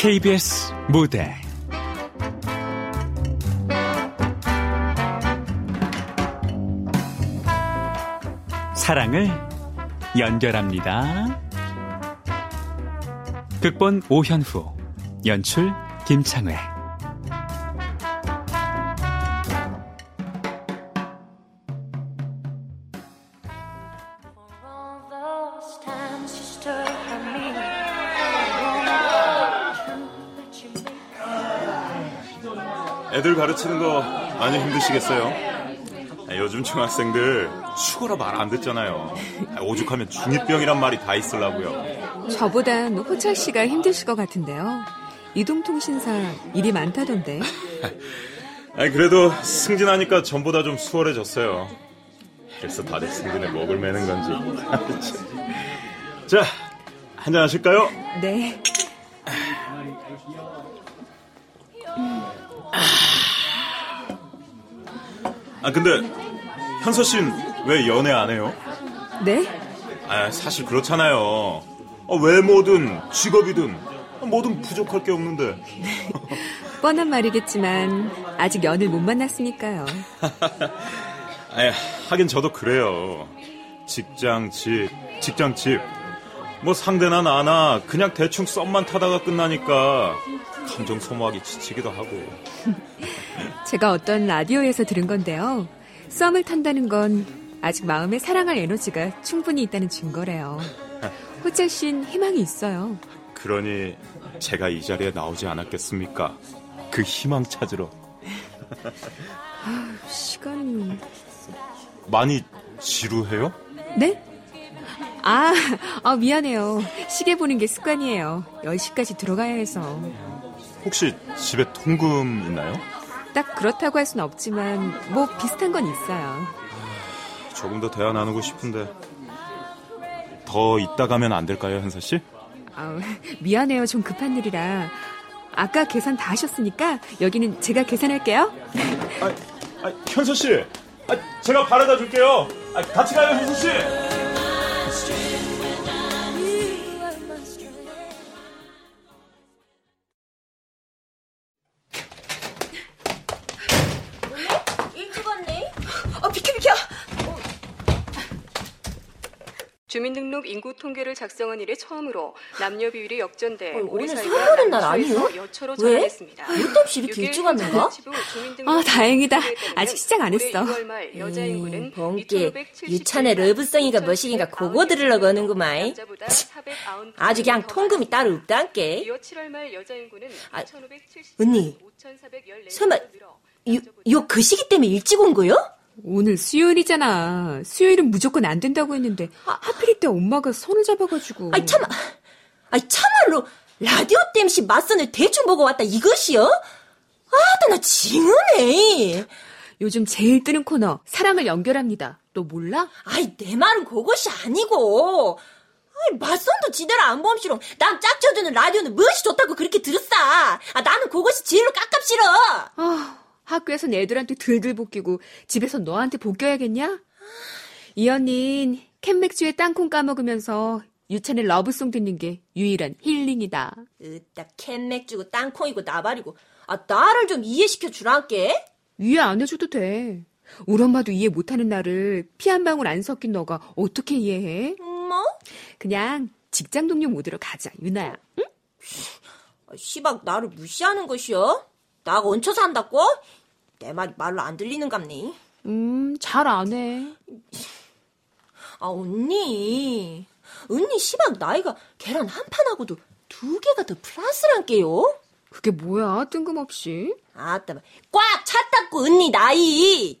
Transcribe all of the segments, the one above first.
KBS 무대 사랑을 연결합니다. 극본 오현후, 연출 김창회. 가르치는 거 많이 힘드시겠어요? 요즘 중학생들 수고라 말 안 듣잖아요. 오죽하면 중2병이란 말이 다 있으려고요. 저보단 호철 씨가 힘드실 것 같은데요. 이동통신사 일이 많다던데. 아니, 그래도 승진하니까 전보다 좀 수월해졌어요. 그래서 다들 승진에 목을 매는 건지. 자, 한잔 하실까요? 네. 아, 근데 현서 씨는 왜 연애 안 해요? 네? 아, 사실 그렇잖아요. 어, 외모든 직업이든 뭐든 부족할 게 없는데. 뻔한 말이겠지만 아직 연을 못 만났으니까요. 아, 하긴 저도 그래요. 직장, 집, 직장, 집. 뭐 상대나 나나 그냥 대충 썸만 타다가 끝나니까 감정 소모하기 지치기도 하고. 제가 어떤 라디오에서 들은 건데요. 썸을 탄다는 건 아직 마음에 사랑할 에너지가 충분히 있다는 증거래요. 호철 씨는 희망이 있어요. 그러니 제가 이 자리에 나오지 않았겠습니까? 그 희망 찾으러. 아, 시간이 많이 지루해요? 네? 아, 아, 미안해요. 시계 보는 게 습관이에요. 10시까지 들어가야 해서. 혹시 집에 통금 있나요? 딱 그렇다고 할 수는 없지만 뭐 비슷한 건 있어요. 조금 더 대화 나누고 싶은데 더 있다 가면 안 될까요, 현서 씨? 아, 미안해요. 좀 급한 일이라. 아까 계산 다 하셨으니까 여기는 제가 계산할게요. 아, 아 현서 씨, 아, 제가 바래다 줄게요. 아, 같이 가요, 현서 씨. 주민등록 인구 통계를 작성한 이래 처음으로 남녀 비율이 역전돼 어, 오늘 설날은 날 아니요? 왜? 뭐 없이 이렇게 일찍 왔는가? 아 다행이다. 아직 시작 안 했어. 에이, 번개 유찬의 러브송이가 뭐시긴가 그거 들으려고 하는구만. 아주 그냥 통금이 따로 없단께. 아, 언니, 설마 요, 요그 시기 때문에 일찍 온 거요? 오늘 수요일이잖아. 수요일은 무조건 안 된다고 했는데 아, 하필 이때 엄마가 손을 잡아가지고. 아이 참, 아이 참말로 라디오 땜시 맞선을 대충 보고 왔다 이것이요? 아나 나 징하네. 요즘 제일 뜨는 코너 사랑을 연결합니다. 너 몰라? 아이 내 말은 그것이 아니고. 아이 맞선도 지대로 안 보험시롱. 난 짝져주는 라디오는 무엇이 좋다고 그렇게 들었어. 아 나는 그것이 제일로 깝깝시러. 아. 학교에선 애들한테 들들 볶이고 집에선 너한테 볶여야겠냐? 이 언닌 캔맥주에 땅콩 까먹으면서 유찬의 러브송 듣는 게 유일한 힐링이다. 으따 캔맥주고 땅콩이고 나발이고 아 나를 좀 이해시켜 주란께. 이해 안 해줘도 돼. 우리 엄마도 이해 못하는 나를 피 한 방울 안 섞인 너가 어떻게 이해해? 뭐? 그냥 직장 동료 모드로 가자 유나야. 응? 시박 나를 무시하는 것이여? 나가 얹혀 산다고? 내 말이 말로 안 들리는갑니? 음, 잘 안 해. 아, 언니. 언니 시방 나이가 계란 한 판하고도 두 개가 더 플러스란게요? 그게 뭐야, 뜬금없이? 아따, 꽉 찼다고, 언니 나이!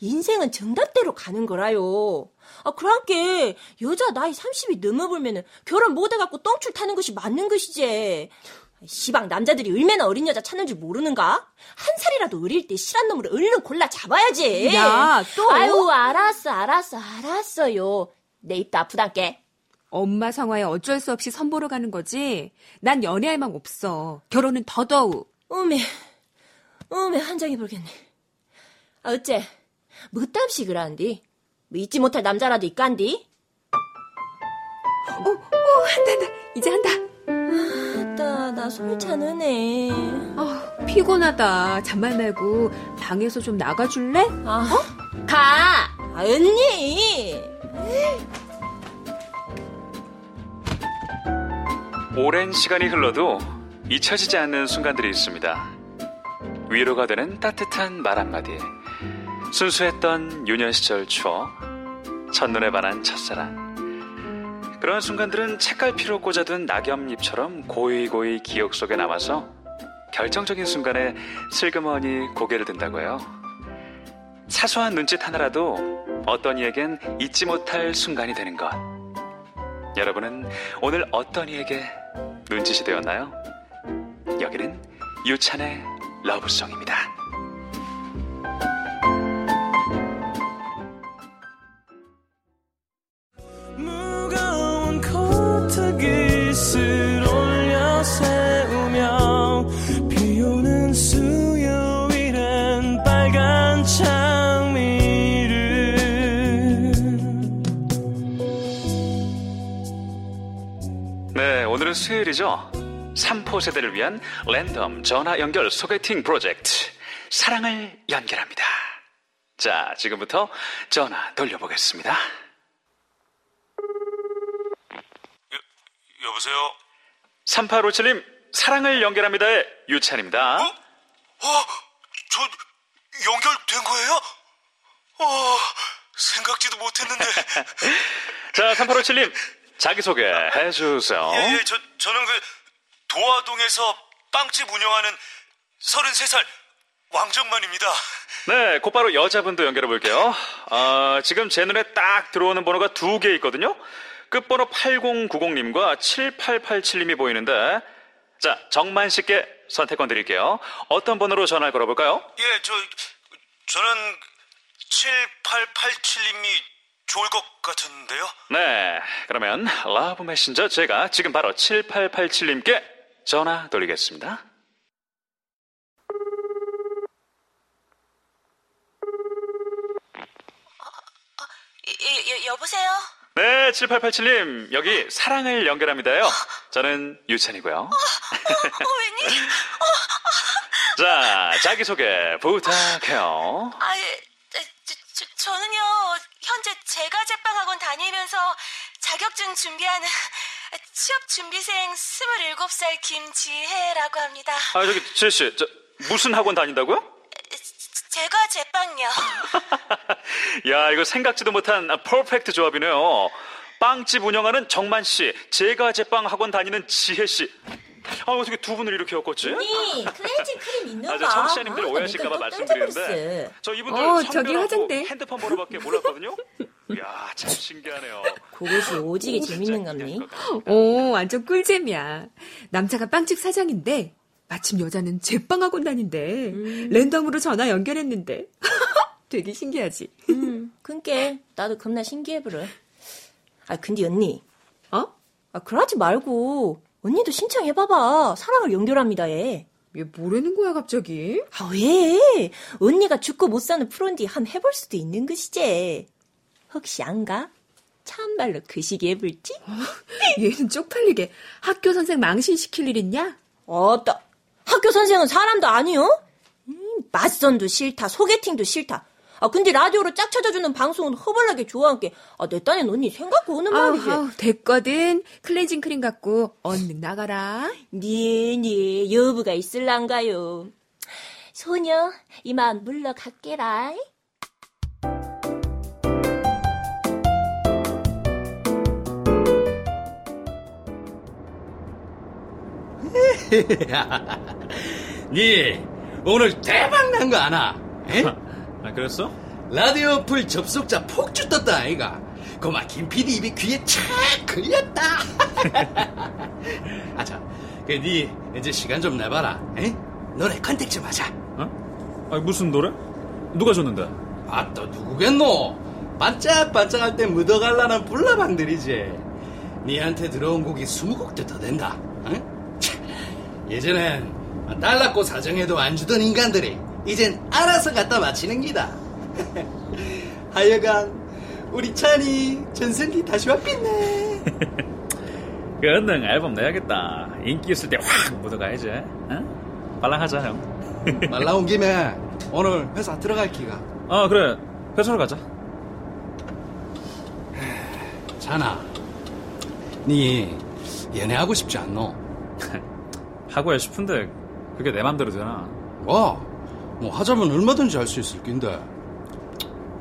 인생은 정답대로 가는 거라요. 아, 그랑께 여자 나이 30이 넘어보면은 결혼 못 해갖고 똥줄 타는 것이 맞는 것이지. 시방 남자들이 얼마나 어린 여자 찾는 줄 모르는가? 한 살이라도 어릴 때 실한 놈을 얼른 골라 잡아야지. 야, 또? 아유, 알았어, 알았어, 알았어요. 내 입도 아프단께. 엄마 성화에 어쩔 수 없이 선보러 가는 거지. 난 연애할 맘 없어. 결혼은 더더욱. 어메, 어메, 한장해 보겠네. 아, 어째, 뭐땀시 그란디? 뭐 잊지 못할 남자라도 있간디? 어, 어, 한다, 한다. 이제 한다. 아따, 나 아, 솔찬 은혜. 아, 피곤하다. 잠만 말고 방에서 좀 나가줄래? 아, 가! 아, 언니! 오랜 시간이 흘러도 잊혀지지 않는 순간들이 있습니다. 위로가 되는 따뜻한 말 한마디, 순수했던 유년 시절 추억, 첫눈에 반한 첫사랑. 그런 순간들은 책갈피로 꽂아둔 낙엽잎처럼 고이고이 기억 속에 남아서 결정적인 순간에 슬그머니 고개를 든다고 해요. 사소한 눈짓 하나라도 어떤 이에겐 잊지 못할 순간이 되는 것. 여러분은 오늘 어떤 이에게 눈짓이 되었나요? 여기는 유찬의 러브송입니다. 오늘은 수요일이죠. 3포 세대를 위한 랜덤 전화 연결 소개팅 프로젝트 사랑을 연결합니다. 자, 지금부터 전화 돌려보겠습니다. 여보세요? 3857님, 사랑을 연결합니다의 유찬입니다. 어, 저 연결된 거예요? 어, 생각지도 못했는데. 자, 3857님, 자기소개 해주세요. 예, 예, 저 저는 그 도화동에서 빵집 운영하는 33살 왕정만입니다. 네, 곧바로 여자분도 연결해 볼게요. 아, 지금 제 눈에 딱 들어오는 번호가 두 개 있거든요. 끝번호 8090님과 7887님이 보이는데, 자, 정만 씨께 선택권 드릴게요. 어떤 번호로 전화를 걸어볼까요? 예, 저 저는 7887님이 좋을 것 같은데요. 네, 그러면 love messenger 제가 지금 바로 7887님께 전화 돌리겠습니다. 예, 예, 여보세요? 네, 7887님, 여기 사랑을 연결합니다요. 저는 유찬이고요. 어, 웬일? 자, 자기소개 부탁해요. 아, 예, 저, 저, 저는요, 현재 제가 제빵학원 다니면서 자격증 준비하는 취업 준비생 27살 김지혜라고 합니다. 아, 저기, 지혜 씨, 저, 무슨 학원 다닌다고요? 제가 제빵요. 야, 이거 생각지도 못한 아, 퍼펙트 조합이네요. 빵집 운영하는 정만 씨, 제가 제빵 학원 다니는 지혜 씨. 아, 어떻게 두 분을 이렇게 엮었지? 언니, 클렌징 크림 있는 아, 거. 저 청취자님들 오해하실까봐 말씀드리는데, 저 이분들 어, 성별하고 저기 화장대. 핸드폰 번호밖에 몰랐거든요? 이야, 참 신기하네요. 그것이 오지게 재밌는 겁니? 오, 완전 꿀잼이야. 남자가 빵집 사장인데, 마침 여자는 제빵학원 다닌대. 랜덤으로 전화 연결했는데. 되게 신기하지? 음, 그니까 나도 겁나 신기해버려. 아, 근데 언니. 어? 아, 그러지 말고 언니도 신청해봐봐. 사랑을 연결합니다, 얘. 얘 뭐라는 거야, 갑자기? 아, 왜? 언니가 죽고 못 사는 프론디 한 해볼 수도 있는 것이지. 혹시 안 가? 참말로 그 시기 해볼지? 얘는 쪽팔리게 학교 선생 망신시킬 일 있냐? 어따, 학교 선생은 사람도 아니요? 음, 맞선도 싫다, 소개팅도 싫다. 아, 근데 라디오로 짝 찾아주는 방송은 허벌나게 좋아한 게, 아, 내 딴엔 언니 생각고 오는 아우, 말이지. 아우, 됐거든. 클렌징 크림 갖고 얼른 나가라. 네, 네, 여부가 있을란가요. 소녀, 이만 물러갈게라. 니 오늘 대박 난 거 아나? 에? 아, 그랬어? 라디오 풀 접속자 폭주 떴다 아이가 고마 김 PD 입이 귀에 착 걸렸다 아자 그니 이제 시간 좀 내봐라 에? 노래 contact 좀 하자 어? 아, 무슨 노래? 누가 줬는데? 아 또 누구겠노 반짝반짝할 때 묻어갈라는 불나방들이지 니한테 들어온 곡이 20곡도 더 된다 응? 차, 예전엔 달랐고 사정해도 안 주던 인간들이 이젠 알아서 갖다 바치는 기다 하여간 우리 찬이 전성기 다시 왔겠네 그 언능 앨범 내야겠다. 인기 있을 때 확 묻어가야지. 응? 빨랑하자 형. 말 나온 김에 오늘 회사 들어갈 기가. 아 그래 회사로 가자. 자나, 니 연애하고 싶지 않노? 하고야 싶은데 그게 내 맘대로 되나? 와, 뭐 하자면 얼마든지 할 수 있을 낀데.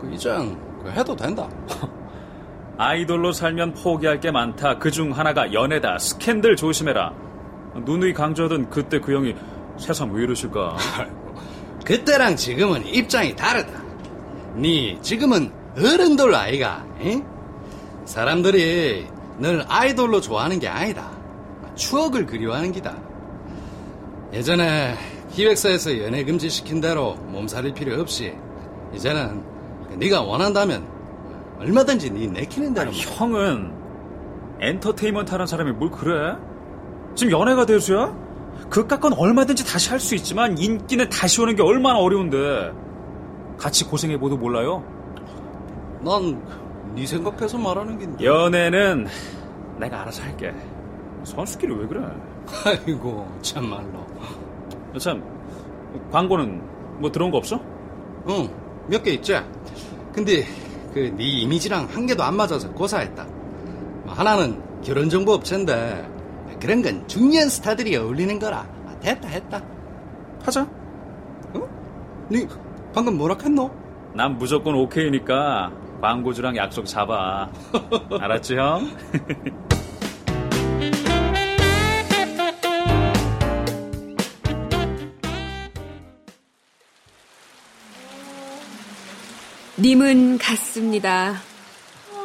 그 이젠 그 해도 된다. 아이돌로 살면 포기할 게 많다. 그 중 하나가 연애다. 스캔들 조심해라. 누누이 강조하던 그때 그 형이 세상 왜 이러실까? 그때랑 지금은 입장이 다르다. 니 지금은 어른들 아이가. 에? 사람들이 늘 아이돌로 좋아하는 게 아니다. 추억을 그리워하는 기다. 예전에 기획사에서 연애 금지 시킨 대로 몸살릴 필요 없이 이제는 네가 원한다면 얼마든지 네 내키는 대로. 아니, 형은 엔터테인먼트 하는 사람이 뭘 그래? 지금 연애가 대수야? 그깟 건 얼마든지 다시 할 수 있지만 인기는 다시 오는 게 얼마나 어려운데 같이 고생해봐도 몰라요? 난 네 생각해서 말하는 긴데. 연애는 내가 알아서 할게 선수끼리 왜 그래? 아이고 참말로. 참 광고는 뭐 들어온 거 없어? 응, 몇 개 있지. 근데 그 네 이미지랑 한 개도 안 맞아서 고사했다. 뭐 하나는 결혼 정보 업체인데 그런 건 중년 스타들이 어울리는 거라 아, 됐다 했다. 하자 어? 네 방금 뭐라 했노? 난 무조건 오케이니까 광고주랑 약속 잡아 알았지 형? 님은 같습니다.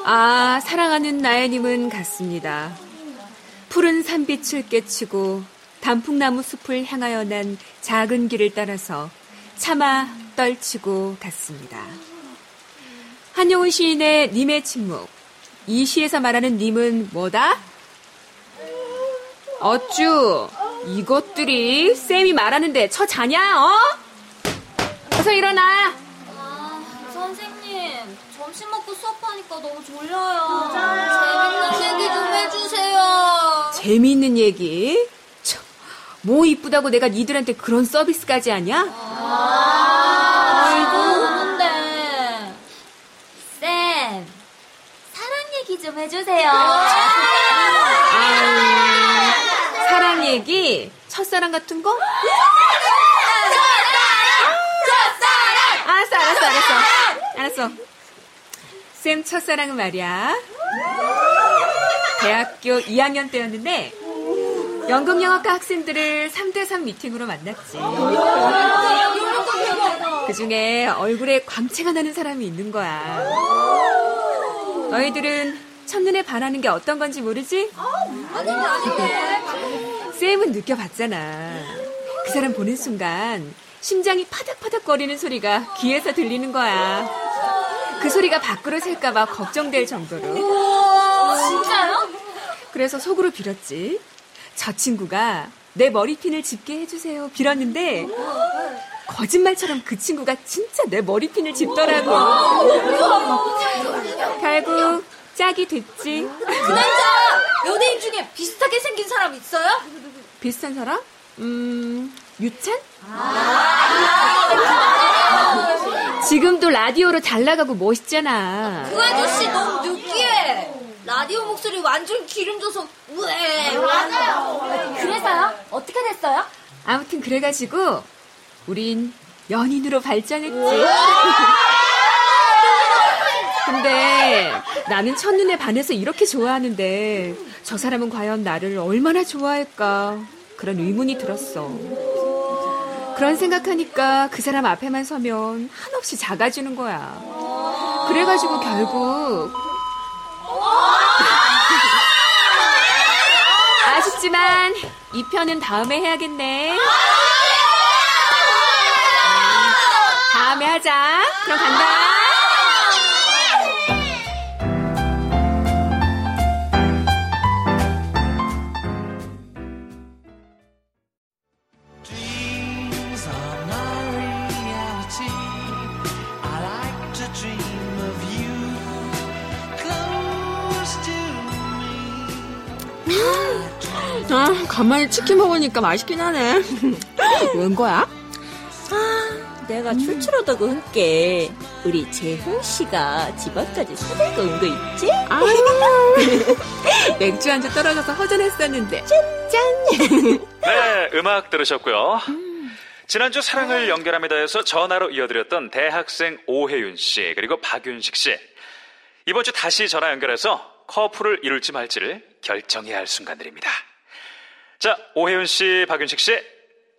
아, 사랑하는 나의 님은 같습니다. 푸른 산빛을 깨치고 단풍나무 숲을 향하여 난 작은 길을 따라서 차마 떨치고 갔습니다. 한용운 시인의 님의 침묵. 이 시에서 말하는 님은 뭐다? 어쭈, 이것들이 쌤이 말하는데 저 자냐, 어? 어서 일어나! 아, 점심 먹고 수업하니까 너무 졸려요. 재밌는 얘기 좀 해주세요. 재미있는 얘기? 참, 뭐 이쁘다고 내가 니들한테 그런 서비스까지 하냐? 아이고, 근데. 쌤, 사랑 얘기 좀 해주세요. 아유, 사랑 얘기? 첫사랑 같은 거? 알았어, 알았어, 알았어. 알았어. 쌤 첫사랑은 말이야. 대학교 2학년 때였는데, 연극영화과 학생들을 3대3 미팅으로 만났지. 그 중에 얼굴에 광채가 나는 사람이 있는 거야. 너희들은 첫눈에 반하는 게 어떤 건지 모르지? 쌤은 느껴봤잖아. 그 사람 보는 순간 심장이 파닥파닥 거리는 소리가 귀에서 들리는 거야. 그 소리가 밖으로 셀까봐 걱정될 정도로. 진짜요? 그래서 속으로 빌었지. 저 친구가 내 머리핀을 짚게 해주세요. 빌었는데 거짓말처럼 그 친구가 진짜 내 머리핀을 짚더라고. 결국 짝이 됐지. 그 남자, 연예인 중에 비슷하게 생긴 사람 있어요? 비슷한 사람? 음, 유찬? 지금도 라디오로 잘 나가고 멋있잖아. 그 아저씨 너무 느끼해. 라디오 목소리 완전 기름져서 우에. 맞아요. 그래서요? 어떻게 됐어요? 아무튼 그래가지고 우린 연인으로 발전했지. 근데 나는 첫눈에 반해서 이렇게 좋아하는데 저 사람은 과연 나를 얼마나 좋아할까 그런 의문이 들었어. 그런 생각하니까 그 사람 앞에만 서면 한없이 작아지는 거야. 그래가지고 결국 아쉽지만 이 편은 다음에 해야겠네. 다음에 하자. 그럼 간다. 간만에 치킨 먹으니까 맛있긴 하네. 웬 거야? 내가 출출하다고 함께 우리 재흥 씨가 집 앞까지 사들고 온 거 있지? 아, 맥주 한 잔 떨어져서 허전했었는데. 네, 음악 들으셨고요. 지난주 사랑을 연결합니다에서 전화로 이어드렸던 대학생 오혜윤 씨 그리고 박윤식 씨. 이번 주 다시 전화 연결해서 커플을 이룰지 말지를 결정해야 할 순간들입니다. 자, 오혜윤 씨, 박윤식 씨,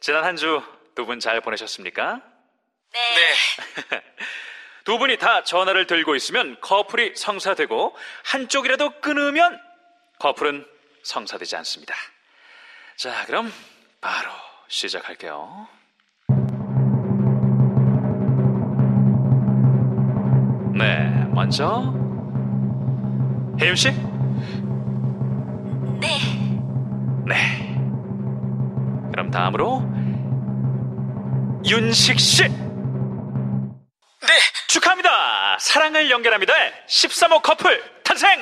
지난 한 주 두 분 잘 보내셨습니까? 네. 두 분이 다 전화를 들고 있으면 커플이 성사되고 한쪽이라도 끊으면 커플은 성사되지 않습니다. 자, 그럼 바로 시작할게요. 네, 먼저 혜윤 씨? 네. 네. 그럼 다음으로 윤식 씨. 네, 축하합니다. 사랑을 연결합니다. 13호 커플 탄생.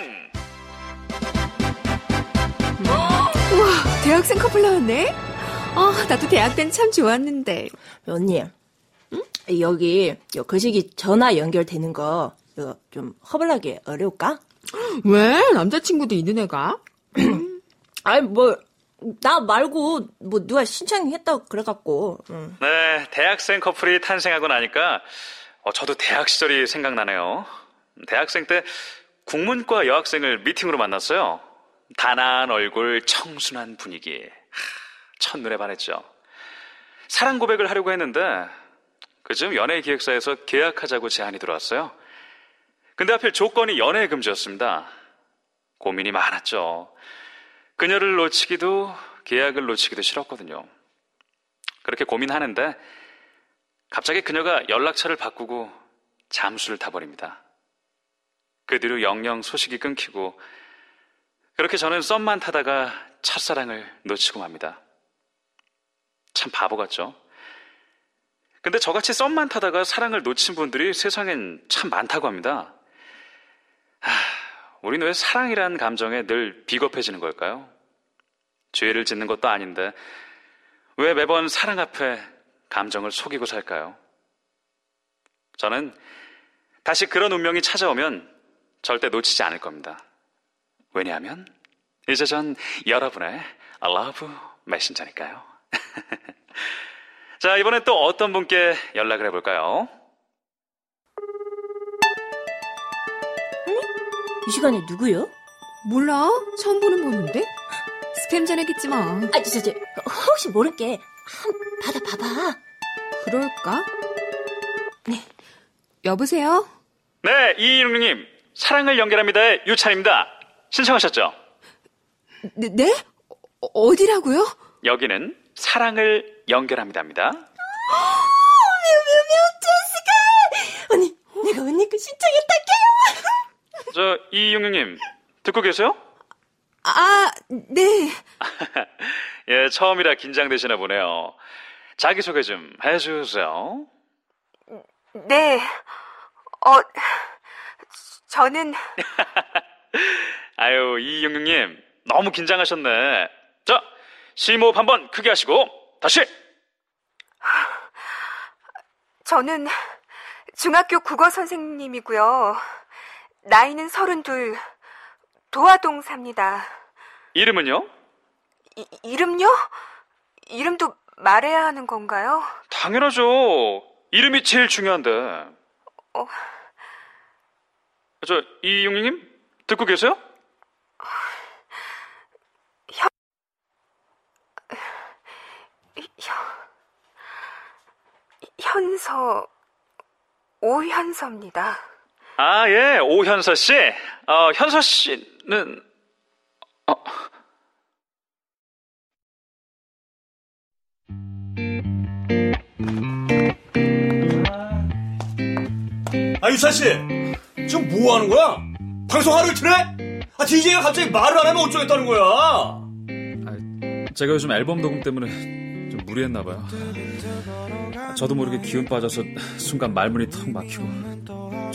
우와, 대학생 커플 나왔네? 아, 나도 대학 땐참 좋았는데. 언니, 응? 여기 요 거시기 전화 연결되는 거 이거 좀 허벌나게 어려울까? 왜? 남자친구도 있는 애가? 아니 뭐 나 말고 뭐 누가 신청했다고 그래갖고 응. 네, 대학생 커플이 탄생하고 나니까 어, 저도 대학 시절이 생각나네요. 대학생 때 국문과 여학생을 미팅으로 만났어요. 단아한 얼굴, 청순한 분위기. 하, 첫눈에 반했죠. 사랑 고백을 하려고 했는데 그중 연예 기획사에서 계약하자고 제안이 들어왔어요. 근데 하필 조건이 연애 금지였습니다. 고민이 많았죠. 그녀를 놓치기도 계약을 놓치기도 싫었거든요. 그렇게 고민하는데 갑자기 그녀가 연락처를 바꾸고 잠수를 타버립니다. 그 뒤로 영영 소식이 끊기고 그렇게 저는 썸만 타다가 첫사랑을 놓치고 맙니다. 참 바보 같죠? 근데 저같이 썸만 타다가 사랑을 놓친 분들이 세상엔 참 많다고 합니다. 하, 우린 왜 사랑이란 감정에 늘 비겁해지는 걸까요? 죄를 짓는 것도 아닌데 왜 매번 사랑 앞에 감정을 속이고 살까요? 저는 다시 그런 운명이 찾아오면 절대 놓치지 않을 겁니다. 왜냐하면 이제 전 여러분의 love messenger니까요. 자, 이번엔 또 어떤 분께 연락을 해볼까요? 이 시간에 누구요? 몰라? 처음 보는 번호인데? 스팸 전화겠지 뭐. 아, 저, 저, 혹시 모르니까 함 받아 봐봐. 그럴까? 네. 여보세요? 네, 이인웅님 사랑을 연결합니다. 유찬입니다. 신청하셨죠? 네? 네? 어, 어디라고요? 여기는 사랑을 연결합니다입니다. 제시카! 언니, 내가 언니 그 신청했다게요. 저 이용영님 듣고 계세요? 아, 네. 예, 처음이라 긴장되시나 보네요. 자기소개 좀 해주세요. 네. 어, 저는 아유, 이용영님 너무 긴장하셨네. 자, 심호흡 한번 크게 하시고 다시. 저는 중학교 국어 선생님이고요. 나이는 서른둘, 도화동 삽니다. 이름은요? 이, 이름요? 이름도 말해야 하는 건가요? 당연하죠. 이름이 제일 중요한데. 어. 저 이용영님 듣고 계세요? 현서, 오현서입니다. 아, 예, 오현서 씨. 어, 현서 씨는, 어, 아, 유찬 씨! 지금 뭐 하는 거야? 방송 하루 이틀 해? 아, DJ가 갑자기 말을 안 하면 어쩌겠다는 거야? 제가 요즘 앨범 녹음 때문에 좀 무리했나 봐요. 저도 모르게 기운 빠져서 순간 말문이 턱 막히고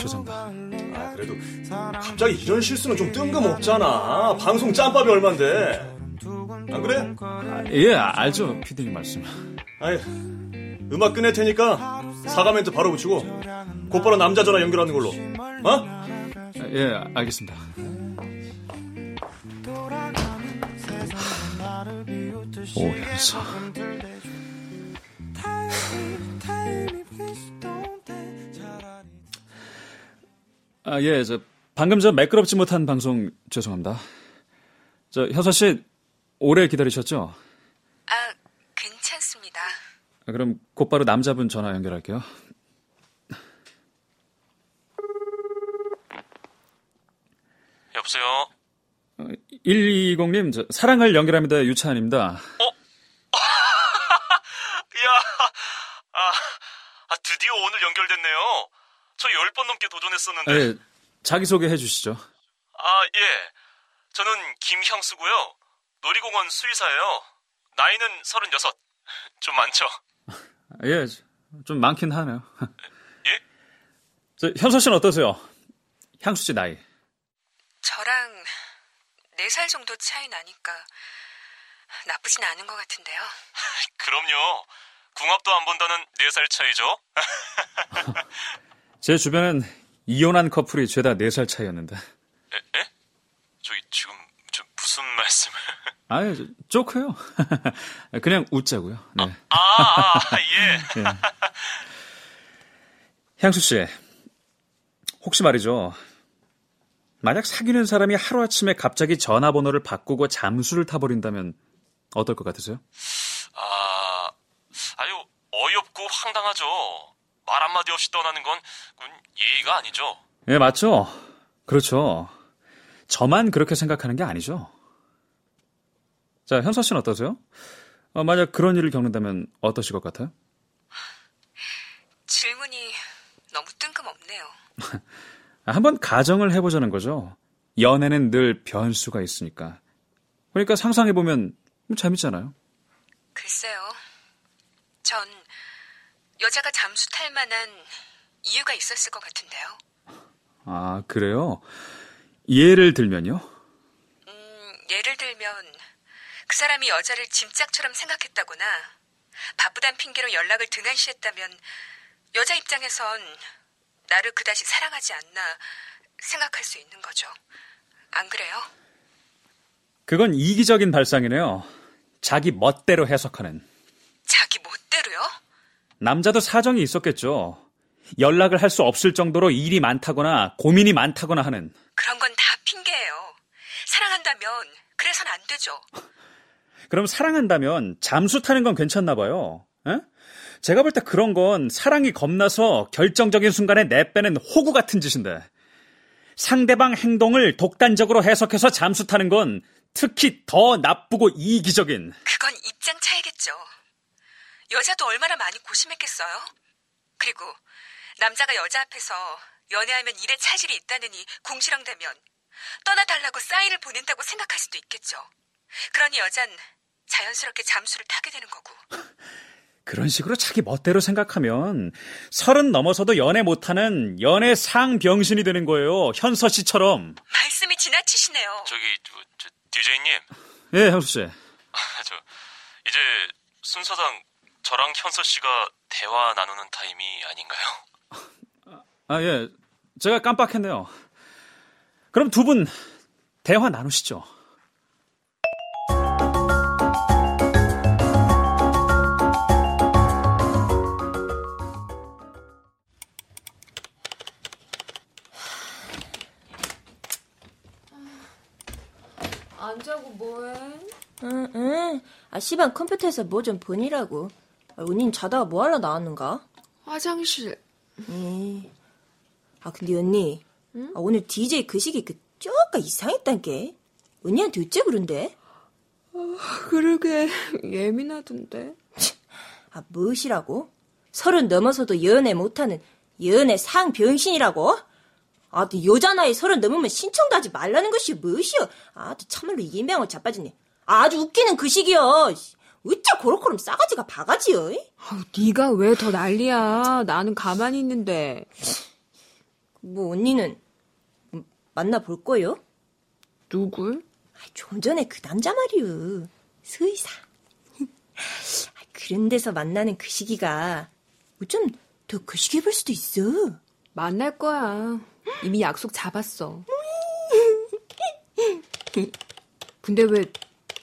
죄송합니다. 아, 그래도 갑자기 이런 실수는 좀 뜬금없잖아. 방송 짬밥이 얼만데. 안 그래? 아, 예, 알죠, 피디님 말씀. 아이, 음악 끝낼 테니까 사과 멘트 바로 붙이고 곧바로 남자 전화 연결하는 걸로. 어? 아, 예, 알겠습니다. 오현서. 아, 예, 저, 방금 저 매끄럽지 못한 방송 죄송합니다. 저, 현서 씨, 오래 기다리셨죠? 아, 괜찮습니다. 아, 그럼 곧바로 남자분 전화 연결할게요. 여보세요? 120님, 저, 사랑을 연결합니다. 유찬입니다. 야, 아, 아, 드디어 오늘 연결됐네요. 저 열 번 넘게 도전했었는데. 아, 예, 자기소개 해주시죠. 아, 예. 저는 김형수고요. 놀이공원 수의사예요. 나이는 36. 좀 많죠? 예, 좀 많긴 하네요. 예? 저, 현서 씨는 어떠세요? 향수 씨 나이. 저랑 4살 정도 차이 나니까 나쁘진 않은 것 같은데요. 그럼요. 궁합도 안 본다는 4살 차이죠? 제 주변엔 이혼한 커플이 죄다 4살 차이였는데. 에? 에? 저기 지금 저 무슨 말씀을... 아유, 저, 조크요. 그냥 웃자고요. 네. 아, 아, 예. 예. 향수 씨, 혹시 말이죠. 만약 사귀는 사람이 하루아침에 갑자기 전화번호를 바꾸고 잠수를 타버린다면 어떨 것 같으세요? 아, 아유, 어이없고 황당하죠. 말 한마디 없이 떠나는 건 예의가 아니죠. 예, 맞죠? 그렇죠. 저만 그렇게 생각하는 게 아니죠. 자, 현서 씨는 어떠세요? 어, 만약 그런 일을 겪는다면 어떠실 것 같아요? 질문이 너무 뜬금없네요. 한번 가정을 해보자는 거죠. 연애는 늘 변수가 있으니까. 그러니까 상상해보면 뭐 재밌잖아요. 글쎄요. 전 여자가 잠수 탈 만한 이유가 있었을 것 같은데요. 아, 그래요? 예를 들면요? 음, 예를 들면 그 사람이 여자를 짐짝처럼 생각했다거나 바쁘단 핑계로 연락을 등한시했다면 여자 입장에선 나를 그다지 사랑하지 않나 생각할 수 있는 거죠. 안 그래요? 그건 이기적인 발상이네요. 자기 멋대로 해석하는. 자기 멋대로요? 남자도 사정이 있었겠죠. 연락을 할 수 없을 정도로 일이 많다거나 고민이 많다거나 하는. 그런 건 다 핑계예요. 사랑한다면 그래선 안 되죠. 그럼 사랑한다면 잠수 타는 건 괜찮나 봐요. 에? 제가 볼 때 그런 건 사랑이 겁나서 결정적인 순간에 내빼는 호구 같은 짓인데 상대방 행동을 독단적으로 해석해서 잠수 타는 건 특히 더 나쁘고 이기적인 그건 입장 차이겠죠. 여자도 얼마나 많이 고심했겠어요? 그리고 남자가 여자 앞에서 연애하면 일에 차질이 있다느니 궁시렁대면 떠나달라고 사인을 보낸다고 생각할 수도 있겠죠. 그러니 여잔 자연스럽게 잠수를 타게 되는 거고. 그런 식으로 자기 멋대로 생각하면 서른 넘어서도 연애 못하는 연애 상병신이 되는 거예요. 현서 씨처럼. 말씀이 지나치시네요. 저기, 저, 저 DJ님. 예, 현수 씨. 저, 이제 순서상 저랑 현서 씨가 대화 나누는 타임이 아닌가요? 아, 예. 제가 깜빡했네요. 그럼 두 분 대화 나누시죠. 안 자고 뭐해? 응, 응. 아, 시방 컴퓨터에서 뭐 좀 보니라고. 아, 언니는 자다가 뭐 하러 나왔는가? 화장실. 에 아, 근데 언니. 아, 오늘 DJ 그 시기 그 쪼까 이상했단 게. 언니한테 어째 그런데? 그러게 예민하던데. 아, 무엇이라고? 서른 넘어서도 연애 못하는 연애 상병신이라고? 아, 또 여자 나이 서른 넘으면 신청도 하지 말라는 것이 무엇이여? 아, 또 참말로 이명을 자빠지네. 아주 웃기는 그 시기여. 어째 고로코름 싸가지가 바가지여? 아우, 네가 왜 더 난리야? 나는 가만히 있는데. 뭐 언니는 만나 볼 거요? 누굴? 아, 좀 전에 그 남자 말이요. 수의사. 그런 데서 만나는 그 시기가 좀 더 그 시기 볼 수도 있어. 만날 거야. 이미 약속 잡았어. 근데 왜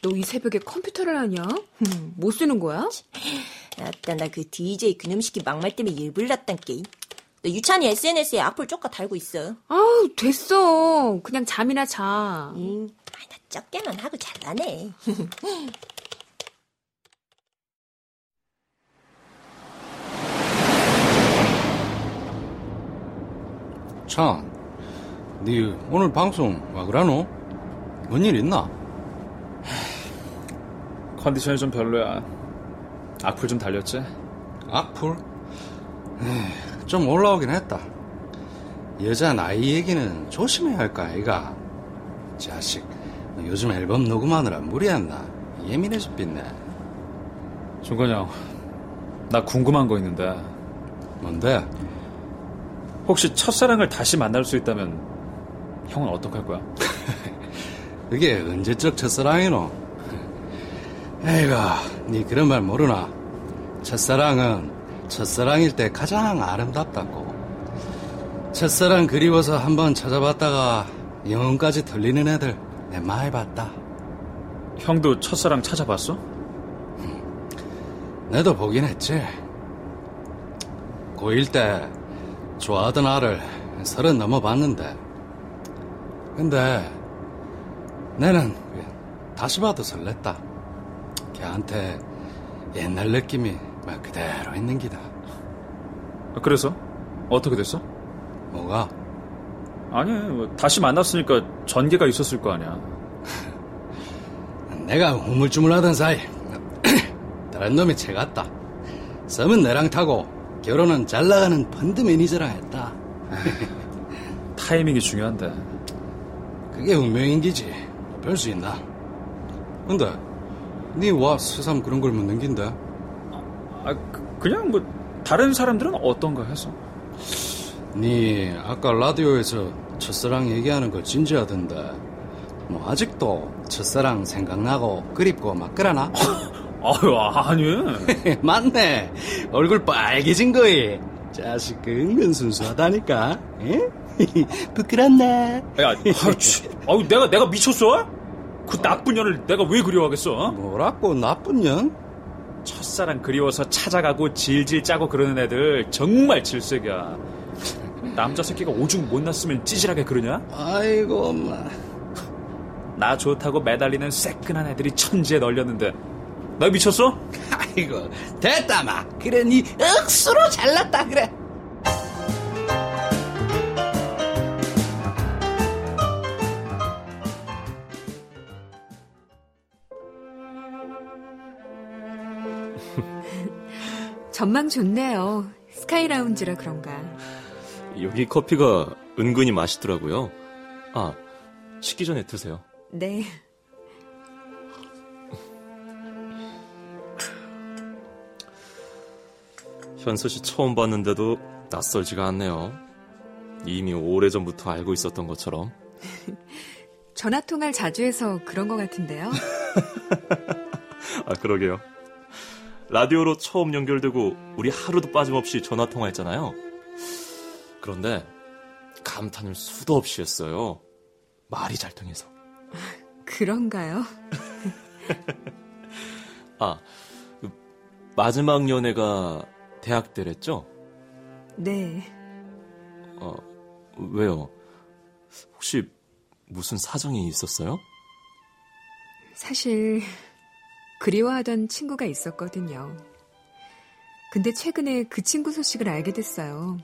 너 이 새벽에 컴퓨터를 하냐? 뭐 쓰는 거야? 아따 나 그 DJ 그놈 시기 막말 때문에 일불났단 게. 너 유찬이 SNS에 악플 쪽가 달고 있어. 아우 됐어. 그냥 잠이나 자. 응. 아이, 나 적게만 하고 잘나네. 참, 네 오늘 방송 와 그러노? 뭔 일 있나? 컨디션이 좀 별로야. 악플 좀 달렸지? 악플? 에이, 좀 올라오긴 했다. 여자 나이 얘기는 조심해야 할까, 아이가? 자식, 너 요즘 앨범 녹음하느라 무리했나? 예민해져 삐네. 중건형, 나 궁금한 거 있는데 뭔데? 혹시 첫사랑을 다시 만날 수 있다면 형은 어떡할 거야? 그게 언제적 첫사랑이노? 에이가, 니 그런 말 모르나? 첫사랑은 첫사랑일 때 가장 아름답다고. 첫사랑 그리워서 한번 찾아봤다가 영혼까지 털리는 애들 내 많이 봤다. 형도 첫사랑 찾아봤어? 내도 보긴 했지. 고1 때 좋아하던 아를 서른 넘어 봤는데. 근데 내는 다시 봐도 설렜다. 걔한테 옛날 느낌이 막 그대로 있는 기다. 그래서 어떻게 됐어? 뭐가? 아니, 뭐 다시 만났으니까 전개가 있었을 거 아니야. 내가 우물쭈물하던 사이 다른 놈이 채 갔다. 썸은 내랑 타고 결혼은 잘 나가는 펀드 매니저랑 했다. 타이밍이 중요한데. 그게 운명인 기지. 별수 있나? 근데 니와 새삼 그런 걸 묻는 긴데? 아, 그, 그냥 뭐 다른 사람들은 어떤가 해서. 니 아까 라디오에서 첫사랑 얘기하는 거 진지하던데 뭐 아직도 첫사랑 생각나고 그립고 막 그러나? 아유, 아니. 맞네 얼굴 빨개진 거이 자식 그 은근 순수하다니까 에? 부끄럽네 야, 아유, 치. 아유, 내가, 내가 미쳤어? 그 나쁜 년을 내가 왜 그리워하겠어? 뭐라고 나쁜 년? 첫사랑 그리워서 찾아가고 질질 짜고 그러는 애들 정말 질색이야. 남자 새끼가 오죽 못 났으면 찌질하게 그러냐? 아이고 엄마 나 좋다고 매달리는 새끈한 애들이 천지에 널렸는데 나 미쳤어? 아이고 됐다 마 그래 니 억수로 잘났다 그래 전망 좋네요. 스카이 라운지라 그런가. 여기 커피가 은근히 맛있더라고요. 아, 식기 전에 드세요. 네. 현서 씨 처음 봤는데도 낯설지가 않네요. 이미 오래전부터 알고 있었던 것처럼. 전화 통화를 자주 해서 그런 것 같은데요. 아, 그러게요. 라디오로 처음 연결되고 우리 하루도 빠짐없이 전화 통화했잖아요. 그런데 감탄을 수도 없이 했어요. 말이 잘 통해서. 그런가요? 아, 그 마지막 연애가 대학 때랬죠? 네. 어, 왜요? 혹시 무슨 사정이 있었어요? 사실 그리워하던 친구가 있었거든요. 근데 최근에 그 친구 소식을 알게 됐어요.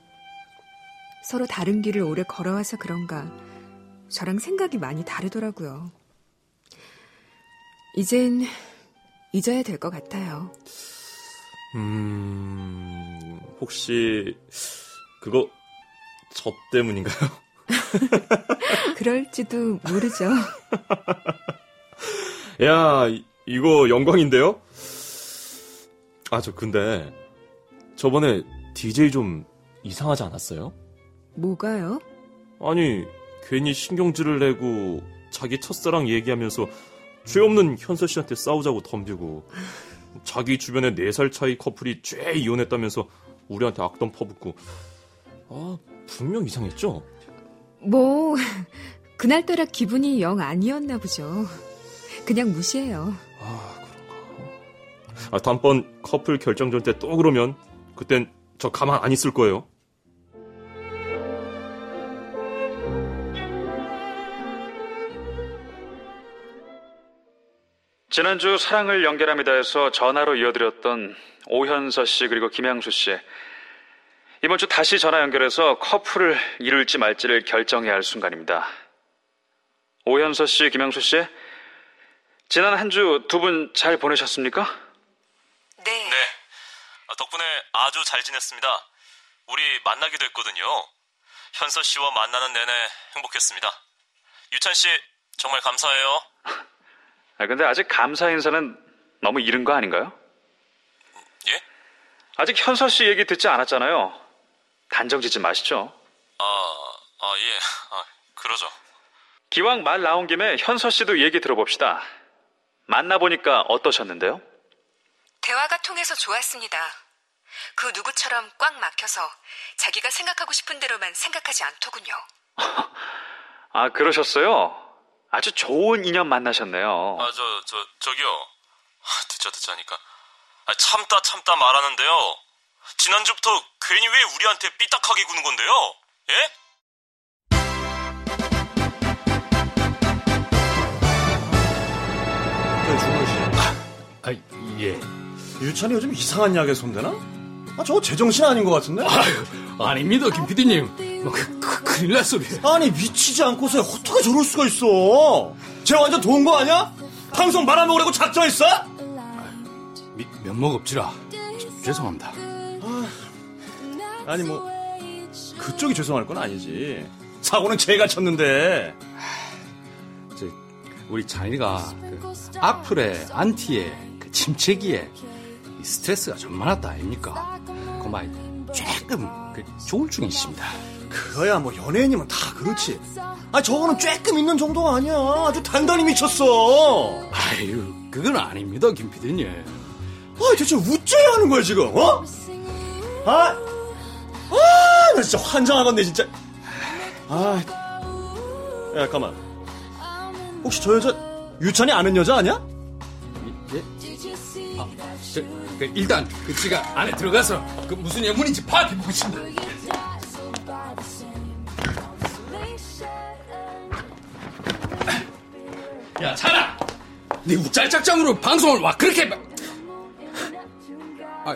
서로 다른 길을 오래 걸어와서 그런가 저랑 생각이 많이 다르더라고요. 이젠 잊어야 될 것 같아요. 음, 혹시 그거 저 때문인가요? 그럴지도 모르죠. 야, 이- 이거 영광인데요? 아, 저 근데 저번에 DJ 좀 이상하지 않았어요? 뭐가요? 아니, 괜히 신경질을 내고 자기 첫사랑 얘기하면서 죄 없는 현서 씨한테 싸우자고 덤비고 자기 주변에 4살 차이 커플이 죄 이혼했다면서 우리한테 악담 퍼붓고 아 분명 이상했죠? 뭐, 그날따라 기분이 영 아니었나 보죠. 그냥 무시해요. 아, 다음번 커플 결정전 때 또 그러면 그땐 저 가만 안 있을 거예요. 지난주 사랑을 연결합니다에서 전화로 이어드렸던 오현서 씨 그리고 김양수 씨 이번 주 다시 전화 연결해서 커플을 이룰지 말지를 결정해야 할 순간입니다. 오현서 씨, 김양수 씨 지난 한 주 두 분 잘 보내셨습니까? 네. 네. 아, 덕분에 아주 잘 지냈습니다. 우리 만나기도 했거든요. 현서 씨와 만나는 내내 행복했습니다. 유찬 씨, 정말 감사해요. 아, 근데 아직 감사 인사는 너무 이른 거 아닌가요? 예? 아직 현서 씨 얘기 듣지 않았잖아요. 단정 짓지 마시죠. 아, 아, 예. 아, 그러죠. 기왕 말 나온 김에 현서 씨도 얘기 들어봅시다. 만나보니까 어떠셨는데요? 대화가 통해서 좋았습니다. 그 누구처럼 꽉 막혀서 자기가 생각하고 싶은 대로만 생각하지 않더군요. 아, 그러셨어요? 아주 좋은 인연 만나셨네요. 아, 저, 저, 저기요. 아, 듣자, 듣자니까. 아, 참다, 참다 말하는데요. 지난주부터 괜히 왜 우리한테 삐딱하게 구는 건데요? 예? 아, 예. 유찬이 요즘 이상한 약에 손대나? 아, 저거 제정신 아닌 것 같은데? 아유, 아닙니다, 김 PD님. 뭐, 그, 그, 큰일 날 소리. 아니, 미치지 않고서 어떻게 저럴 수가 있어? 쟤 완전 돈거 아니야? 방송 말아먹으려고 작정했어? 미, 면목 없지라. 저, 죄송합니다. 아 니, 뭐, 그쪽이 죄송할 건 아니지. 사고는 제가 쳤는데. 저, 우리 찬이가 그 악플에 안티에 그 침체기에 이 스트레스가 좀 많았다 아닙니까? 그만 조금 그 조울증이 있습니다. 그거야, 뭐, 연예인이면 다 그렇지. 아, 저거는 쬐끔 있는 정도가 아니야. 아주 단단히 미쳤어. 아유, 그건 아닙니다, 김 PD님. 아, 대체 우째야 하는 거야, 지금, 어? 아, 아, 나 진짜 환장하겠네, 진짜. 아, 야, 잠깐만. 혹시 저 여자, 유찬이 아는 여자 아니야? 저, 그 일단 그 지가 안에 들어가서 그 무슨 영문인지 파악해 보겠습니다. 야, 찬아! 네 욱잘짝장으로 방송을 와 그렇게 막- 아,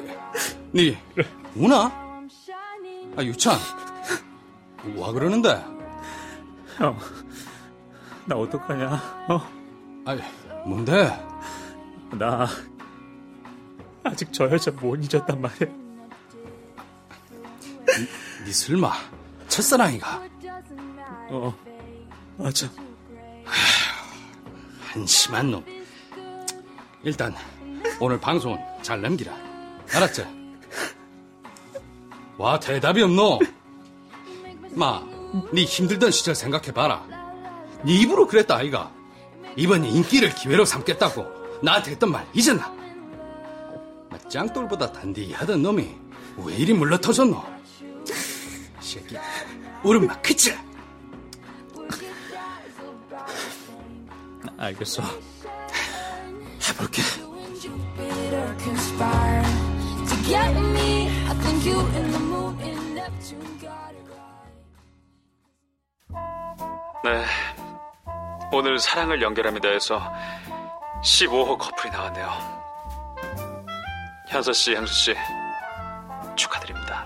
네 우나? 아, 유찬. 와 그러는데? 형, 나 어떡하냐? 어? 아, 뭔데? 나 아직 저 여자 못 잊었단 말이야. 네 설마 첫사랑이가? 어, 맞아. 한심한 놈. 일단 오늘 방송은 잘 넘기라. 알았지? 와 대답이 없노. 마, 네 힘들던 시절 생각해봐라. 네 입으로 그랬다 아이가. 이번 인기를 기회로 삼겠다고 나한테 했던 말 잊었나? 나 짱돌보다 단디하던 놈이 왜 이리 물러터졌노? 이 새끼, 울음만 그치? 알겠어. 해볼게. 네. 오늘 사랑을 연결합니다에서 15호 커플이 나왔네요. 현서 씨, 향수 씨, 축하드립니다.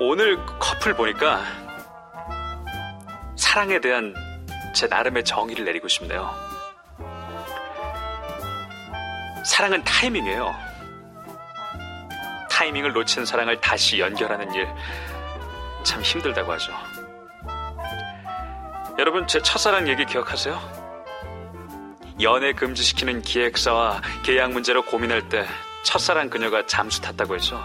오늘 커플 보니까 사랑에 대한 제 나름의 정의를 내리고 싶네요. 사랑은 타이밍이에요. 타이밍을 놓친 사랑을 다시 연결하는 일 참 힘들다고 하죠. 여러분 제 첫사랑 얘기 기억하세요? 연애 금지시키는 기획사와 계약 문제로 고민할 때 첫사랑 그녀가 잠수 탔다고 했죠.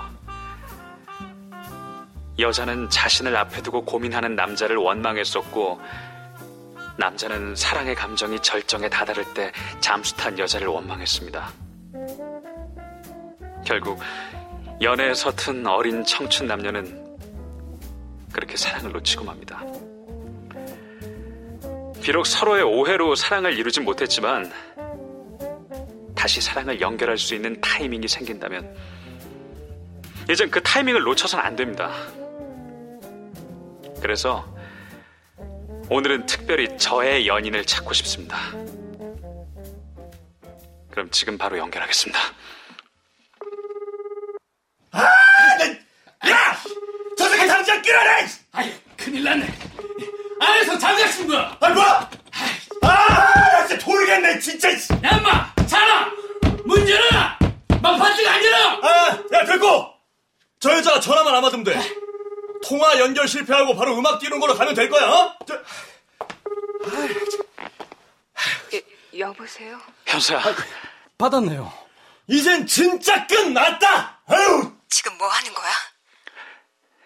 여자는 자신을 앞에 두고 고민하는 남자를 원망했었고 남자는 사랑의 감정이 절정에 다다를 때 잠수 탄 여자를 원망했습니다. 결국 연애에 서툰 어린 청춘 남녀는 그렇게 사랑을 놓치고 맙니다. 비록 서로의 오해로 사랑을 이루진 못했지만 다시 사랑을 연결할 수 있는 타이밍이 생긴다면 이젠 그 타이밍을 놓쳐선 안 됩니다. 그래서 오늘은 특별히 저의 연인을 찾고 싶습니다. 그럼 지금 바로 연결하겠습니다. 야! 저 새끼 당장 끌어내! 아이, 큰일 났네. 안에서 거. 아, 뭐? 실패하고 바로 음악 띄우는 걸로 가면 될 거야, 어? 저, 여보세요? 현수야, 받았네요. 이젠 진짜 끝났다! 아유! 지금 뭐 하는 거야?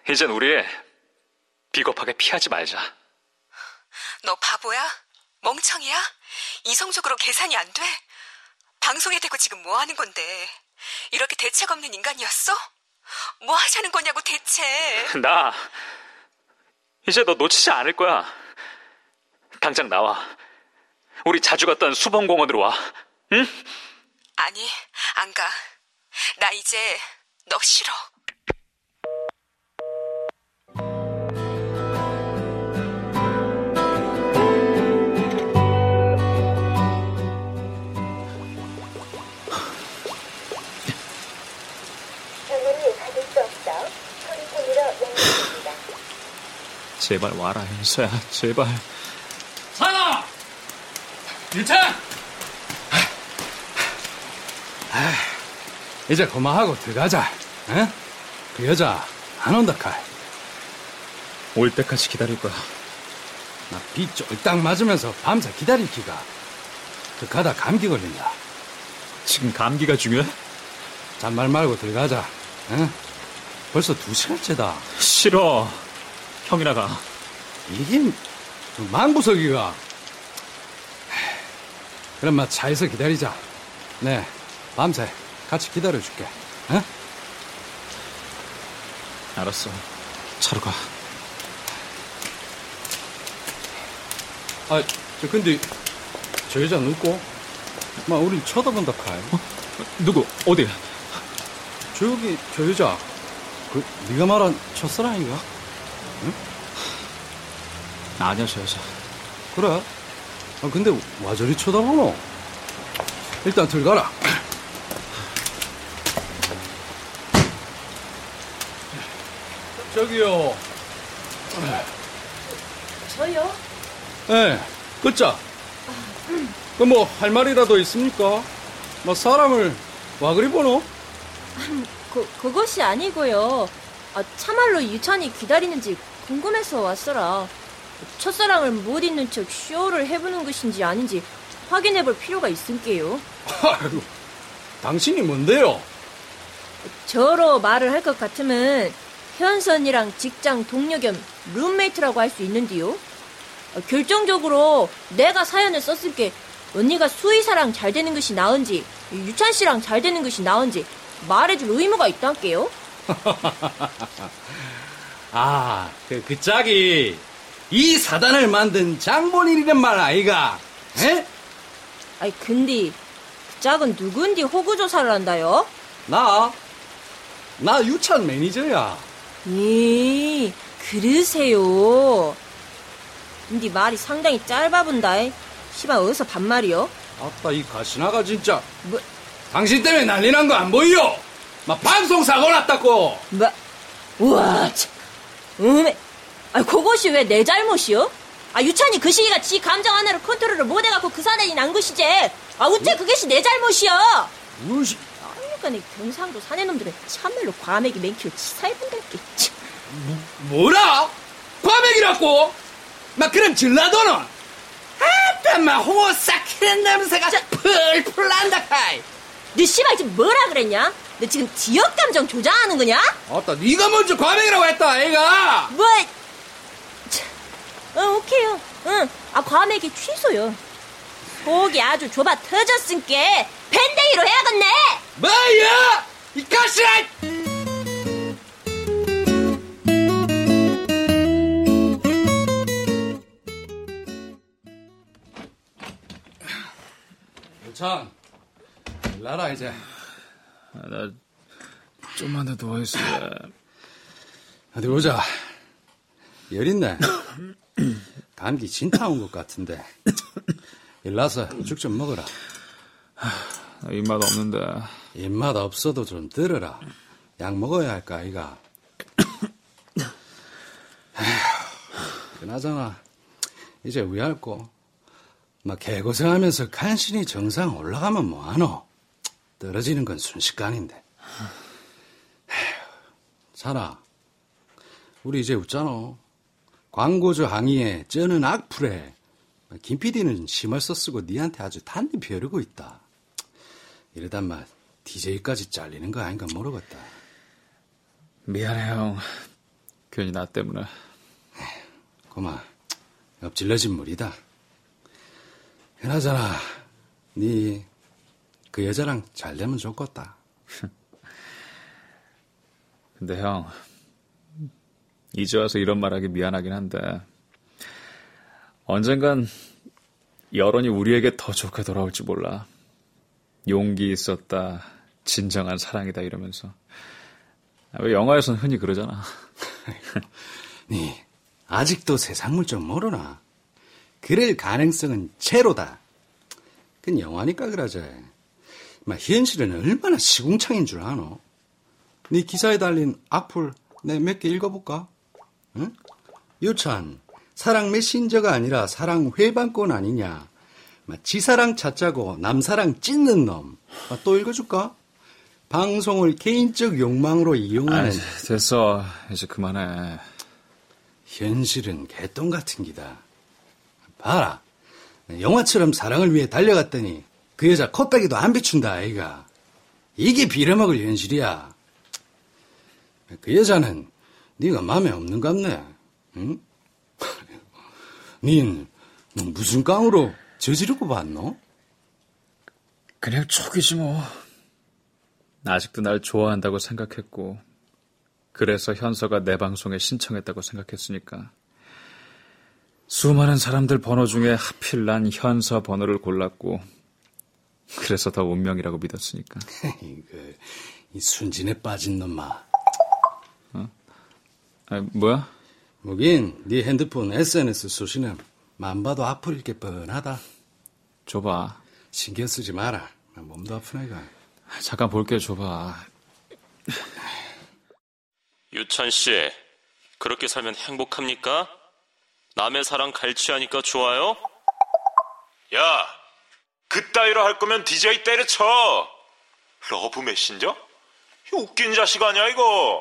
이젠 우리 비겁하게 피하지 말자. 너 바보야? 멍청이야? 이성적으로 계산이 안 돼? 방송에 대고 지금 뭐 하는 건데? 이렇게 대책 없는 인간이었어? 뭐 하자는 거냐고 대체? 나 이제 너 놓치지 않을 거야. 당장 나와. 우리 자주 갔던 수봉공원으로 와. 응? 아니, 안 가. 나 이제 너 싫어. 제발 와라, 현수야. 제발. 유찬! 아, 이제 그만하고 들어가자. 응? 그 여자 안 온다 칼. 올 때까지 기다릴 거야. 나비 쫄딱 맞으면서 밤새 기다릴 기가. 그 가다 감기 걸린다. 지금 감기가 중요해? 잔말 말고 들어가자. 응? 벌써 두 시간째다. 싫어. 형이나 가. 이게 그 망부석이가. 그럼 마 차에서 기다리자. 네, 밤새 같이 기다려줄게. 응? 알았어. 차로 가. 아, 저 근데 저 여자 누구? 마 우리 쳐다본다 칼. 누구? 어디? 저기 저 여자. 그 네가 말한 첫사랑인가? 아니야, 저 여자. 그래? 아, 근데 와 저리 쳐다보노? 일단 들어가라. 저기요. 저요? 예, 끝자. 그 뭐 할 말이라도 있습니까? 뭐 사람을 와 그리 보노? 그, 그것이 아니고요. 아, 참말로 유찬이 기다리는지 궁금해서 왔어라. 첫사랑을 못 잊는 척 쇼를 해보는 것인지 아닌지 확인해볼 필요가 있을게요. 아이고, 당신이 뭔데요? 저로 말을 할 것 같으면 현선이랑 직장 동료 겸 룸메이트라고 할 수 있는데요. 어, 결정적으로 내가 사연을 썼을 게 언니가 수의사랑 잘 되는 것이 나은지 유찬 씨랑 잘 되는 것이 나은지 말해줄 의무가 있단게요. 아, 그, 그 짝이 이 사단을 만든 장본인이란 말 아이가? 에? 아이 근데 그 짝은 누군디 호구 조사를 한다요? 나? 나 유찬 매니저야. 예, 그러세요. 근데 말이 상당히 짧아본다. 시방 어디서 반말이요? 아따 이 가시나가 진짜. 뭐? 당신 때문에 난리 난 거 안 보이요? 막 방송 사고 났다고. 뭐? 우와, 참. 음에. 아, 그것이 왜 내 잘못이요? 아, 유찬이 그 시기가 지 감정 하나를 컨트롤을 못 해갖고 그 사단이 난 것이지. 아, 어째 그것이 내 잘못이요? 무시. 그러니까 내 경상도 사내놈들은 참말로 과메기 맹키로 치사해본달게. 뭐 라? 과백이라고? 막 그럼 전라도는? 아따 막 홍어 싹히는 냄새가 풀풀 난다 카이. 너 씨발 지금 뭐라 그랬냐? 너 지금 지역 감정 조장하는 거냐? 아따 네가 먼저 과백이라고 했다 애가. 뭐? 참. 응, 오케이요. 응. 아, 과메기 취소요. 속이 아주 좁아 터졌으니까 밴댕이로 해야겠네. 뭐야? 이 가시라! 유찬, 일나라 이제. 나 좀만 더 누워있을래. 어디 보자. 열 있네. 감기 진타 온것 같은데. 일나서 죽 좀 먹어라. 입맛 없는데. 입맛 없어도 좀 들어라. 약 먹어야 할까, 아이가. 에휴, 그나저나, 이제 위할고. 막 개고생하면서 간신히 정상 올라가면 뭐하노? 떨어지는 건 순식간인데. 자라, 우리 이제 웃잖아. 광고주 항의에 쩌는 악플에 김 PD는 심을 써 쓰고 니한테 아주 단디 벼르고 있다. 이러다 막 DJ까지 잘리는 거 아닌가 모르겠다. 미안해, 형. 괜히 나 때문에. 고마. 엎질러진 물이다. 그나저나 니 그 여자랑 잘 되면 좋겠다. 근데 형, 이제 와서 이런 말하기 미안하긴 한데, 언젠간 여론이 우리에게 더 좋게 돌아올지 몰라. 용기 있었다, 진정한 사랑이다 이러면서. 아, 왜 영화에선 흔히 그러잖아. 니 아직도 세상물 좀 모르나? 그럴 가능성은 제로다. 그건 영화니까 그러지. 막 현실은 얼마나 시궁창인 줄 아노? 네 기사에 달린 악플 내 몇 개 읽어볼까? 응? 유찬, 사랑 메신저가 아니라 사랑 회방권 아니냐? 막 지사랑 찾자고 남사랑 찢는 놈. 아, 또 읽어줄까? 방송을 개인적 욕망으로 이용하는. 아, 됐어. 이제 그만해. 현실은 개똥 같은 기다. 봐라. 영화처럼 사랑을 위해 달려갔더니 그 여자 콧배기도 안 비춘다, 아이가. 이게 빌어먹을 현실이야. 그 여자는 네가 마음에 없는 갑네. 응? 닌뭐 무슨 깡으로 저지르고 봤노? 그냥 촉이지 뭐. 아직도 날 좋아한다고 생각했고, 그래서 현서가 내 방송에 신청했다고 생각했으니까. 수많은 사람들 번호 중에 하필 난 현서 번호를 골랐고, 그래서 더 운명이라고 믿었으니까. 그, 이 순진에 빠진 놈마. 어? 아, 뭐야? 뭐긴 네 핸드폰 SNS 수신은 만 봐도 아플 게 뻔하다. 줘봐. 신경 쓰지 마라. 몸도 아픈 애가. 잠깐 볼게 줘봐. 유찬 씨, 그렇게 살면 행복합니까? 남의 사랑 갈취하니까 좋아요? 야, 그따위로 할 거면 DJ 때려쳐. love messenger? 이 웃긴 자식 아니야 이거.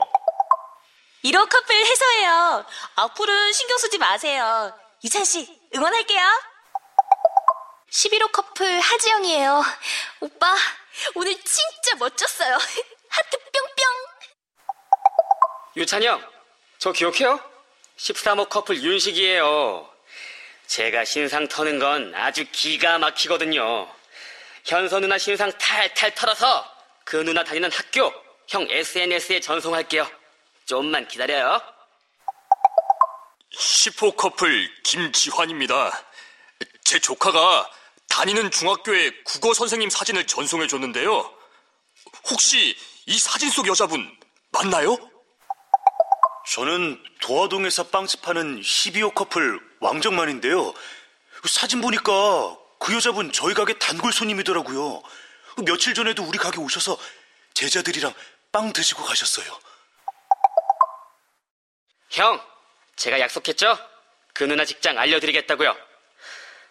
1호 커플 해서예요. 앞으로는 신경 쓰지 마세요. 유찬 씨, 응원할게요. 11호 커플 하지영이에요. 오빠, 오늘 진짜 멋졌어요. 하트 뿅뿅. 유찬형, 저 기억해요? 13호 커플 윤식이에요. 제가 신상 터는 건 아주 기가 막히거든요. 현서 누나 신상 탈탈 털어서 그 누나 다니는 학교, 형 SNS에 전송할게요. 좀만 기다려요. 10호 커플 김지환입니다. 제 조카가 다니는 중학교에 국어 선생님 사진을 전송해 줬는데요. 혹시 이 사진 속 여자분 맞나요? 저는 도화동에서 빵집 파는 12호 커플 왕정만인데요. 사진 보니까 그 여자분 저희 가게 단골 손님이더라고요. 며칠 전에도 우리 가게 오셔서 제자들이랑 빵 드시고 가셨어요. 형, 제가 약속했죠? 그 누나 직장 알려드리겠다고요.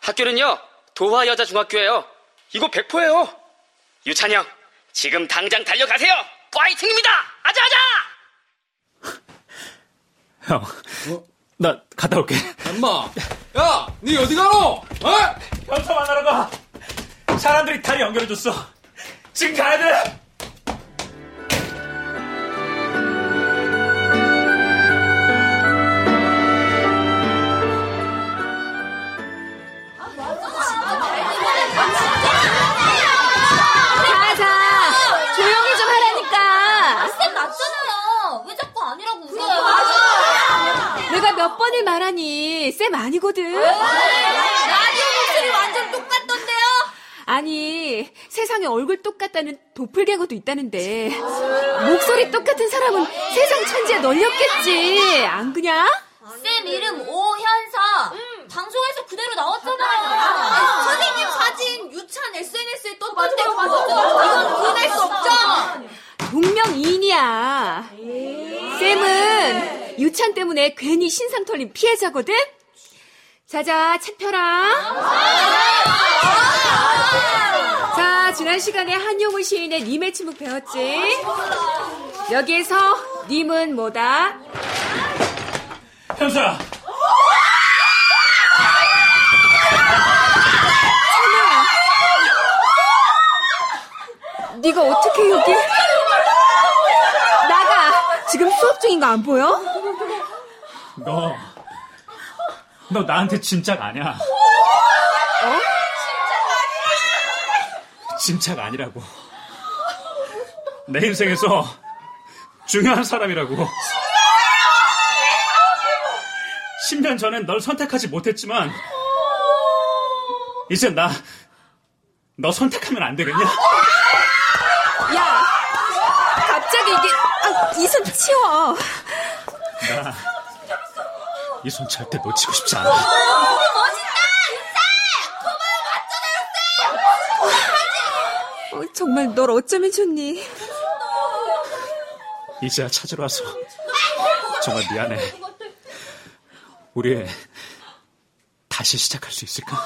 학교는요, 도화여자중학교예요. 이거 100%예요. 유찬이 형, 지금 당장 달려가세요. 파이팅입니다. 아자아자. 형, 나 갔다 올게. 엄마, 야, 니 어디 가노? 어? 현서 만나러 가. 사람들이 다리 연결해줬어. 지금 가야 돼. 몇 번을 말하니 쌤 아니거든. 라디오 목소리 완전 똑같던데요? 아니 세상에 얼굴 똑같다는 도플갱어도 있다는데 목소리 똑같은 사람은 세상 천지에 널렸겠지 안 그냐? 쌤 이름 오현서. 방송에서 그대로 나왔잖아요. 선생님 사진 유찬 SNS에 떴던데 이건 구분할 수 없죠? 동명이인이야. 쌤은 유찬 때문에 괜히 신상 털린 피해자거든. 자자 책 펴라. 자 지난 시간에 한용우 시인의 님의 침묵 배웠지? 여기에서 님은 뭐다? 현수야, 네가 어떻게 여기? 나가. 지금 수업 중인 거 안 보여? 너, 너 나한테 진작 아냐? 어? 진작 아니라고. 내 인생에서 중요한 사람이라고. 10년 전엔 널 선택하지 못했지만, 이제 나, 너 선택하면 안 되겠냐? 야, 갑자기 이게 아, 이손 치워. 나, 이손 절대 놓치고 싶지 않아. 어, 정말 널 어쩌면 좋니? 이제야 찾으러 와서 정말 미안해. 우리 다시 시작할 수 있을까?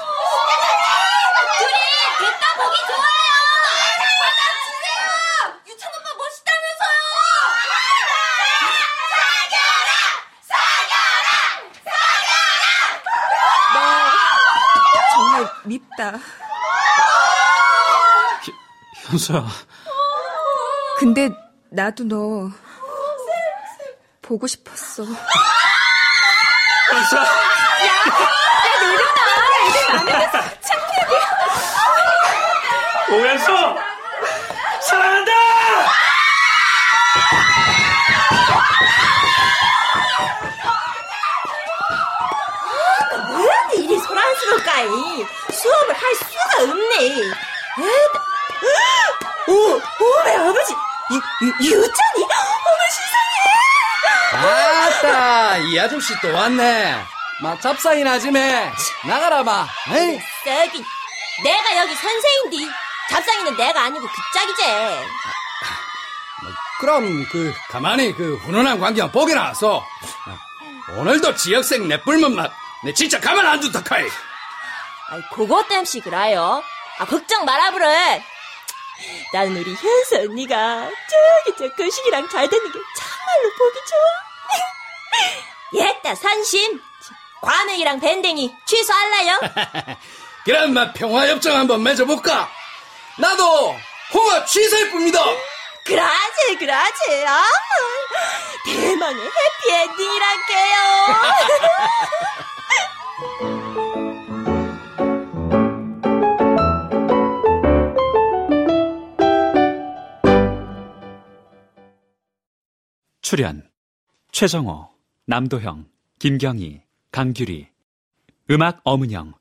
둘이 됐다 보기 좋아요. 받아주세요. 유찬 오빠 멋있다면서요. 너 밉다. 현수야, 근데 나도 너 보고 싶었어. 현수야! 야, 내려놔. 애들 많은데 창피하게. 오현수! 사랑한다! 뭐라는데 이리 소란스러울까이? 수업을 할 수가 없네. 오, 오메 아버지, 유, 유, 유찬이? 어머 세상에. 아따, 이 아저씨 또 왔네. 마, 잡상이나 하지 매. 나가라, 마. 에이. 저기, 내가 여기 선생인디. 잡상이는 내가 아니고 그 짝이지. 그럼, 그, 가만히 그 훈훈한 광경 보게 나왔어. 오늘도 지역생 내뿔만 맛. 내 진짜 가만 안 둔다, 카이. 아이, 그것 땜시 그라요. 아, 걱정 마라, 그래. 난 우리 현수 언니가 저기 저 거식이랑 잘 되는 게 참말로 보기 좋아. 옛다 산심. 과메기랑 밴댕이 취소할라요? 그럼, 마, 평화협정 한번 맺어볼까? 나도 홍합 취소일 뿐입니다. 그라지, 그라지. 아마 대망의 출연 최정호, 남도형, 김경희, 강규리 음악 어문영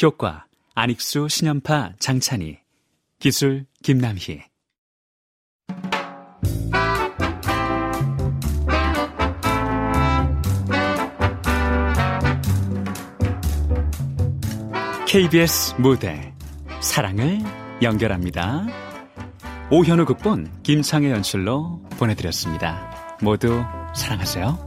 효과 안익수, 신연파, 장찬희 기술 김남희 KBS 무대 사랑을 연결합니다. 오현우 극본 김창의 연출로 보내드렸습니다. 모두 사랑하세요.